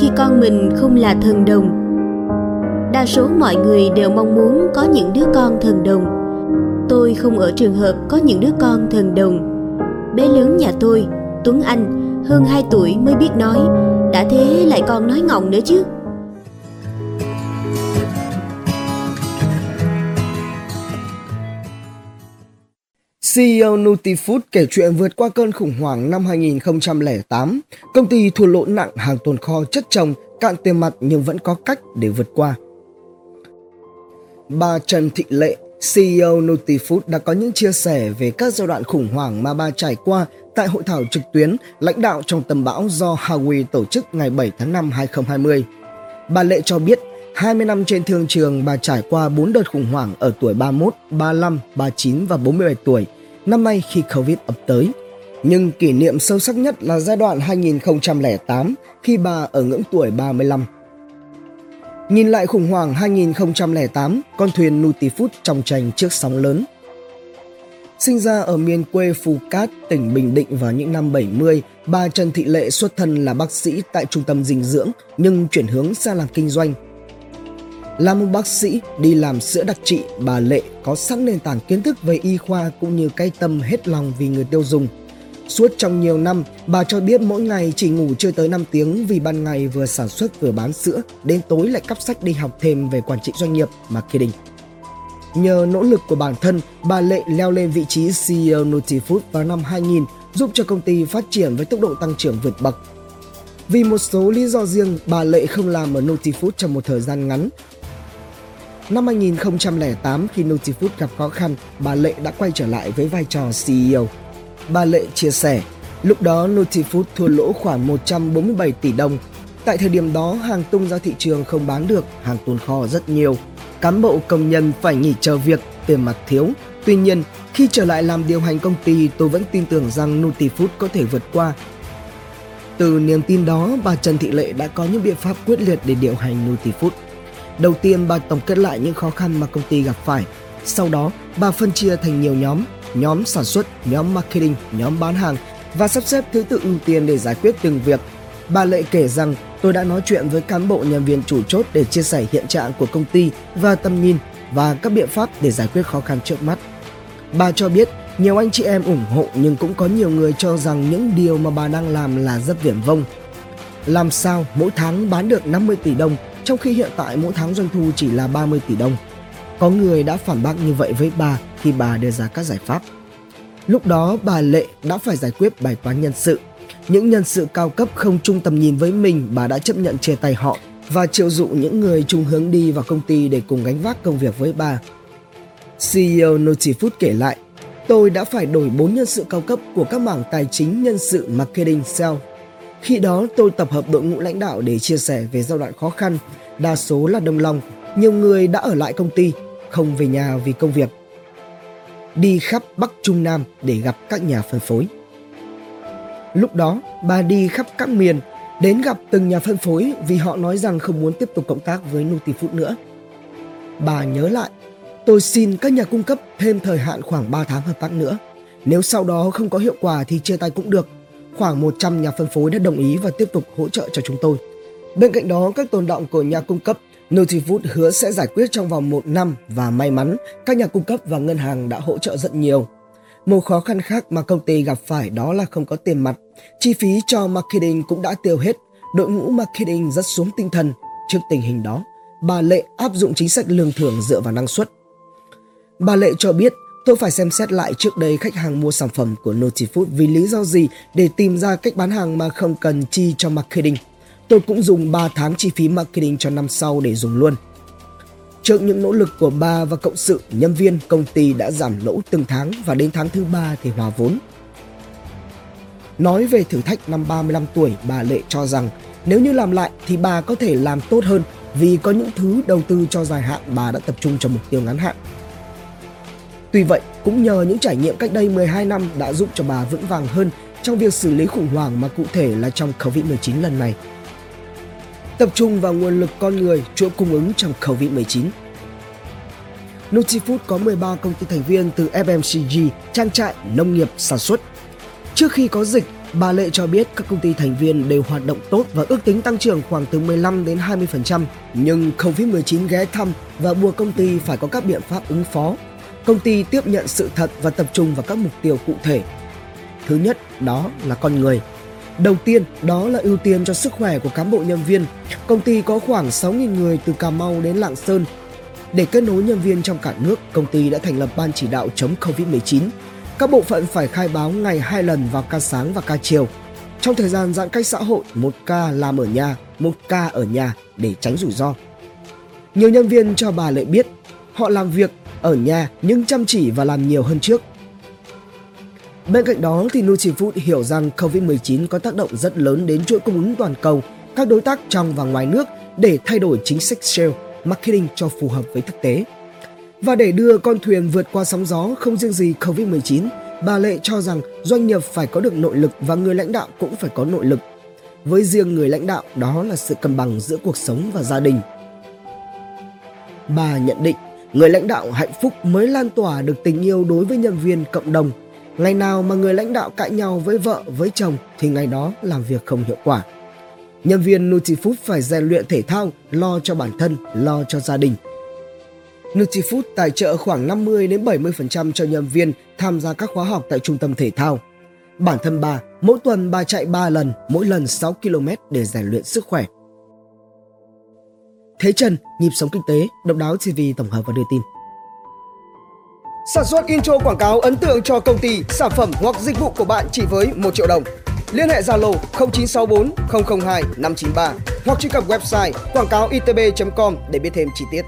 khi con mình không là thần đồng. Đa số mọi người đều mong muốn có những đứa con thần đồng. Tôi không ở trường hợp có những đứa con thần đồng. Bé lớn nhà tôi, tuấn anh, hơn 2 tuổi mới biết nói, đã thế lại còn nói ngọng nữa chứ. CEO Nutifood kể chuyện vượt qua cơn khủng hoảng năm 2008. Công ty thua lỗ nặng hàng tồn kho chất chồng, cạn tiền mặt nhưng vẫn có cách để vượt qua. Bà Trần Thị Lệ, CEO Nutifood đã có những chia sẻ về các giai đoạn khủng hoảng mà bà trải qua tại hội thảo trực tuyến lãnh đạo trong tầm bão do Huawei tổ chức ngày 7 tháng 5 2020. Bà Lệ cho biết 20 năm trên thương trường bà trải qua 4 đợt khủng hoảng ở tuổi 31, 35, 39 và 47 tuổi năm nay khi Covid ập tới. Nhưng kỷ niệm sâu sắc nhất là giai đoạn 2008 khi bà ở ngưỡng tuổi 35. Nhìn lại khủng hoảng 2008, con thuyền Nutifood trong tranh trước sóng lớn. Sinh ra ở miền quê Phù Cát, tỉnh Bình Định vào những năm 70, bà Trần Thị Lệ xuất thân là bác sĩ tại trung tâm dinh dưỡng nhưng chuyển hướng sang làm kinh doanh là một bác sĩ đi làm sữa đặc trị, bà Lệ có sẵn nền tảng kiến thức về y khoa cũng như cái tâm hết lòng vì người tiêu dùng. Suốt trong nhiều năm, bà cho biết mỗi ngày chỉ ngủ chưa tới 5 tiếng vì ban ngày vừa sản xuất vừa bán sữa, đến tối lại cắp sách đi học thêm về quản trị doanh nghiệp, marketing. Nhờ nỗ lực của bản thân, bà Lệ leo lên vị trí CEO Nutifood vào năm 2000, giúp cho công ty phát triển với tốc độ tăng trưởng vượt bậc. Vì một số lý do riêng, bà Lệ không làm ở Nutifood trong một thời gian ngắn Năm 2008 khi Nutifood gặp khó khăn, bà Lệ đã quay trở lại với vai trò CEO. Bà Lệ chia sẻ, lúc đó Nutifood thua lỗ khoảng 147 tỷ đồng. Tại thời điểm đó, hàng tung ra thị trường không bán được, hàng tồn kho rất nhiều. Cán bộ công nhân phải nghỉ chờ việc, tiền mặt thiếu. Tuy nhiên, khi trở lại làm điều hành công ty, tôi vẫn tin tưởng rằng Nutifood có thể vượt qua. Từ niềm tin đó, bà Trần Thị Lệ đã có những biện pháp quyết liệt để điều hành Nutifood. Đầu tiên bà tổng kết lại những khó khăn mà công ty gặp phải. Sau đó, bà phân chia thành nhiều nhóm, nhóm sản xuất, nhóm marketing, nhóm bán hàng và sắp xếp thứ tự ưu tiên để giải quyết từng việc. Bà Lệ kể rằng tôi đã nói chuyện với cán bộ nhân viên chủ chốt để chia sẻ hiện trạng của công ty và tầm nhìn và các biện pháp để giải quyết khó khăn trước mắt. Bà cho biết nhiều anh chị em ủng hộ nhưng cũng có nhiều người cho rằng những điều mà bà đang làm là rất viển vông. Làm sao mỗi tháng bán được 50 tỷ đồng trong khi hiện tại mỗi tháng doanh thu chỉ là 30 tỷ đồng. Có người đã phản bác như vậy với bà khi bà đưa ra các giải pháp. Lúc đó bà Lệ đã phải giải quyết bài toán nhân sự. Những nhân sự cao cấp không chung tầm nhìn với mình, bà đã chấp nhận chia tay họ và triệu dụ những người chung hướng đi vào công ty để cùng gánh vác công việc với bà. CEO Notifood kể lại, tôi đã phải đổi 4 nhân sự cao cấp của các mảng tài chính, nhân sự, marketing, sale khi đó tôi tập hợp đội ngũ lãnh đạo để chia sẻ về giai đoạn khó khăn, đa số là đồng lòng, nhiều người đã ở lại công ty, không về nhà vì công việc. Đi khắp Bắc Trung Nam để gặp các nhà phân phối. Lúc đó, bà đi khắp các miền, đến gặp từng nhà phân phối vì họ nói rằng không muốn tiếp tục cộng tác với Nutifood nữa. Bà nhớ lại, tôi xin các nhà cung cấp thêm thời hạn khoảng 3 tháng hợp tác nữa. Nếu sau đó không có hiệu quả thì chia tay cũng được khoảng 100 nhà phân phối đã đồng ý và tiếp tục hỗ trợ cho chúng tôi. Bên cạnh đó, các tồn động của nhà cung cấp Nutifood hứa sẽ giải quyết trong vòng một năm và may mắn các nhà cung cấp và ngân hàng đã hỗ trợ rất nhiều. Một khó khăn khác mà công ty gặp phải đó là không có tiền mặt. Chi phí cho marketing cũng đã tiêu hết. Đội ngũ marketing rất xuống tinh thần. Trước tình hình đó, bà Lệ áp dụng chính sách lương thưởng dựa vào năng suất. Bà Lệ cho biết Tôi phải xem xét lại trước đây khách hàng mua sản phẩm của Notifood vì lý do gì để tìm ra cách bán hàng mà không cần chi cho marketing. Tôi cũng dùng 3 tháng chi phí marketing cho năm sau để dùng luôn. Trước những nỗ lực của bà và cộng sự, nhân viên công ty đã giảm lỗ từng tháng và đến tháng thứ ba thì hòa vốn. Nói về thử thách năm 35 tuổi, bà Lệ cho rằng nếu như làm lại thì bà có thể làm tốt hơn vì có những thứ đầu tư cho dài hạn bà đã tập trung cho mục tiêu ngắn hạn. Tuy vậy, cũng nhờ những trải nghiệm cách đây 12 năm đã giúp cho bà vững vàng hơn trong việc xử lý khủng hoảng mà cụ thể là trong Covid-19 lần này. Tập trung vào nguồn lực con người, chuỗi cung ứng trong Covid-19. Nutifood có 13 công ty thành viên từ FMCG, trang trại, nông nghiệp, sản xuất. Trước khi có dịch, Bà Lệ cho biết các công ty thành viên đều hoạt động tốt và ước tính tăng trưởng khoảng từ 15 đến 20%, nhưng COVID-19 ghé thăm và buộc công ty phải có các biện pháp ứng phó. Công ty tiếp nhận sự thật và tập trung vào các mục tiêu cụ thể. Thứ nhất, đó là con người. Đầu tiên, đó là ưu tiên cho sức khỏe của cán bộ nhân viên. Công ty có khoảng 6.000 người từ Cà Mau đến Lạng Sơn. Để kết nối nhân viên trong cả nước, công ty đã thành lập ban chỉ đạo chống COVID-19 các bộ phận phải khai báo ngày hai lần vào ca sáng và ca chiều. Trong thời gian giãn cách xã hội, một ca làm ở nhà, một ca ở nhà để tránh rủi ro. Nhiều nhân viên cho bà Lệ biết họ làm việc ở nhà nhưng chăm chỉ và làm nhiều hơn trước. Bên cạnh đó thì Nutrifood hiểu rằng COVID-19 có tác động rất lớn đến chuỗi cung ứng toàn cầu, các đối tác trong và ngoài nước để thay đổi chính sách sale, marketing cho phù hợp với thực tế. Và để đưa con thuyền vượt qua sóng gió không riêng gì Covid-19, bà Lệ cho rằng doanh nghiệp phải có được nội lực và người lãnh đạo cũng phải có nội lực. Với riêng người lãnh đạo, đó là sự cân bằng giữa cuộc sống và gia đình. Bà nhận định, người lãnh đạo hạnh phúc mới lan tỏa được tình yêu đối với nhân viên cộng đồng. Ngày nào mà người lãnh đạo cãi nhau với vợ, với chồng thì ngày đó làm việc không hiệu quả. Nhân viên Nutifood phải rèn luyện thể thao, lo cho bản thân, lo cho gia đình – Nutifood tài trợ khoảng 50 đến 70% cho nhân viên tham gia các khóa học tại trung tâm thể thao. Bản thân bà, mỗi tuần bà chạy 3 lần, mỗi lần 6 km để rèn luyện sức khỏe. Thế Trần, nhịp sống kinh tế, độc đáo TV tổng hợp và đưa tin. Sản xuất intro quảng cáo ấn tượng cho công ty, sản phẩm hoặc dịch vụ của bạn chỉ với 1 triệu đồng. Liên hệ Zalo 0964 002 593 hoặc truy cập website quảng cáo itb.com để biết thêm chi tiết.